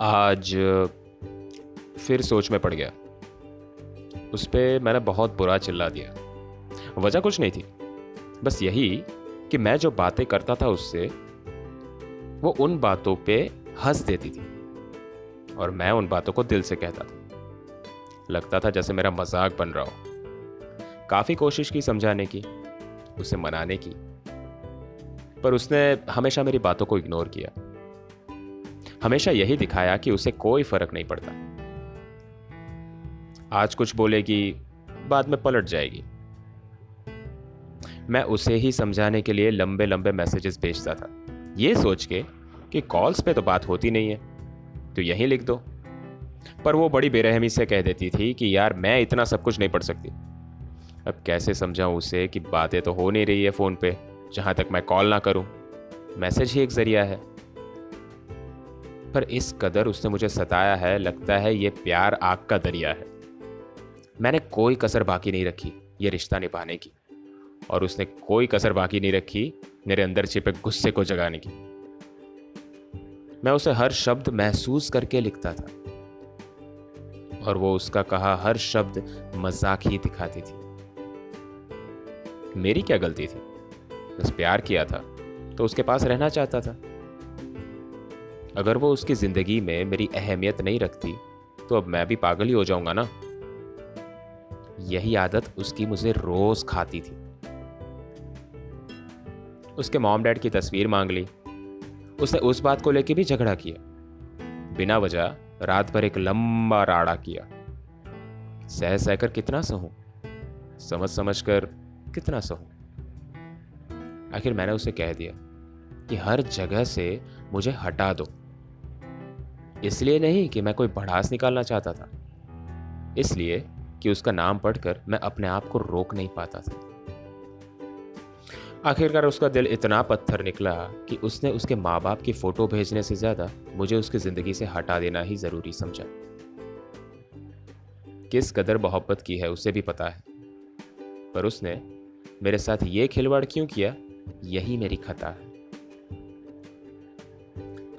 आज, फिर सोच में पड़ गया। उस पर मैंने बहुत बुरा चिल्ला दिया। वजह कुछ नहीं थी। बस यही कि मैं जो बातें करता था उससे, वो उन बातों पे हंस देती थी। और मैं उन बातों को दिल से कहता था। लगता था जैसे मेरा मज़ाक बन रहा हो। काफ़ी कोशिश की समझाने की, उसे मनाने की। पर उसने हमेशा मेरी बातों को इग्नोर किया। हमेशा यही दिखाया कि उसे कोई फ़र्क नहीं पड़ता। आज कुछ बोलेगी, बाद में पलट जाएगी। मैं उसे ही समझाने के लिए लंबे लंबे मैसेजेस भेजता था। ये सोच के कि कॉल्स पे तो बात होती नहीं है तो यहीं लिख दो। पर वो बड़ी बेरहमी से कह देती थी कि यार, मैं इतना सब कुछ नहीं पढ़ सकती। अब कैसे समझाऊं उसे कि बातें तो हो नहीं रही है फ़ोन पे, जहाँ तक मैं कॉल ना करूँ? मैसेज ही एक ज़रिया है। पर इस कदर उसने मुझे सताया है, लगता है ये प्यार आग का दरिया है। मैंने कोई कसर बाकी नहीं रखी ये रिश्ता निभाने की। और उसने कोई कसर बाकी नहीं रखी मेरे अंदर छिपे गुस्से को जगाने की। मैं उसे हर शब्द महसूस करके लिखता था। और वो उसका कहा हर शब्द मज़ाक ही दिखाती थी। मेरी क्या गलती थी? बस प्यार किया था तो उसके पास रहना चाहता था। अगर वो उसकी ज़िंदगी में मेरी अहमियत नहीं रखती तो अब मैं भी पागल ही हो जाऊँगा ना? यही आदत उसकी मुझे रोज खाती थी। उसके मॉम डैड की तस्वीर मांग ली। उसने उस बात को लेकर भी झगड़ा किया। बिना वजह रात भर एक लंबा राड़ा किया। सह सहकर कितना सहूं? समझ समझ कर कितना सहूं? आखिर मैंने उसे कह दिया कि हर जगह से मुझे हटा दो। इसलिए नहीं कि मैं कोई बढ़ास निकालना चाहता था। इसलिए कि उसका नाम पढ़कर मैं अपने आप को रोक नहीं पाता था। आखिरकार उसका दिल इतना पत्थर निकला कि उसने उसके माँ बाप की फ़ोटो भेजने से ज़्यादा मुझे उसकी ज़िंदगी से हटा देना ही ज़रूरी समझा। किस कदर मोहब्बत की है उसे भी पता है। पर उसने मेरे साथ ये खिलवाड़ क्यों किया, यही मेरी खता है।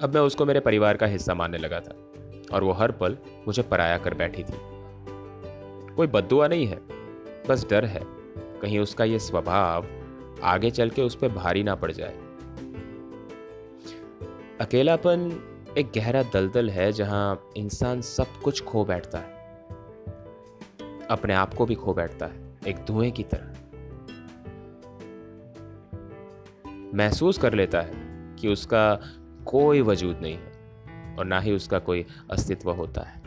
अब मैं उसको मेरे परिवार का हिस्सा मानने लगा था और वो हर पल मुझे पराया कर बैठी थी। कोई बदुआ नहीं है, बस डर है, कहीं उसका ये स्वभाव आगे चल के उस पर भारी ना पड़ जाए। अकेलापन एक गहरा दलदल है जहाँ इंसान सब कुछ खो बैठता है। अपने आप को भी खो बैठता है, एक धुएँ की तरह। महसूस कर लेता है कि उसका कोई वजूद नहीं है और ना ही उसका कोई अस्तित्व होता है।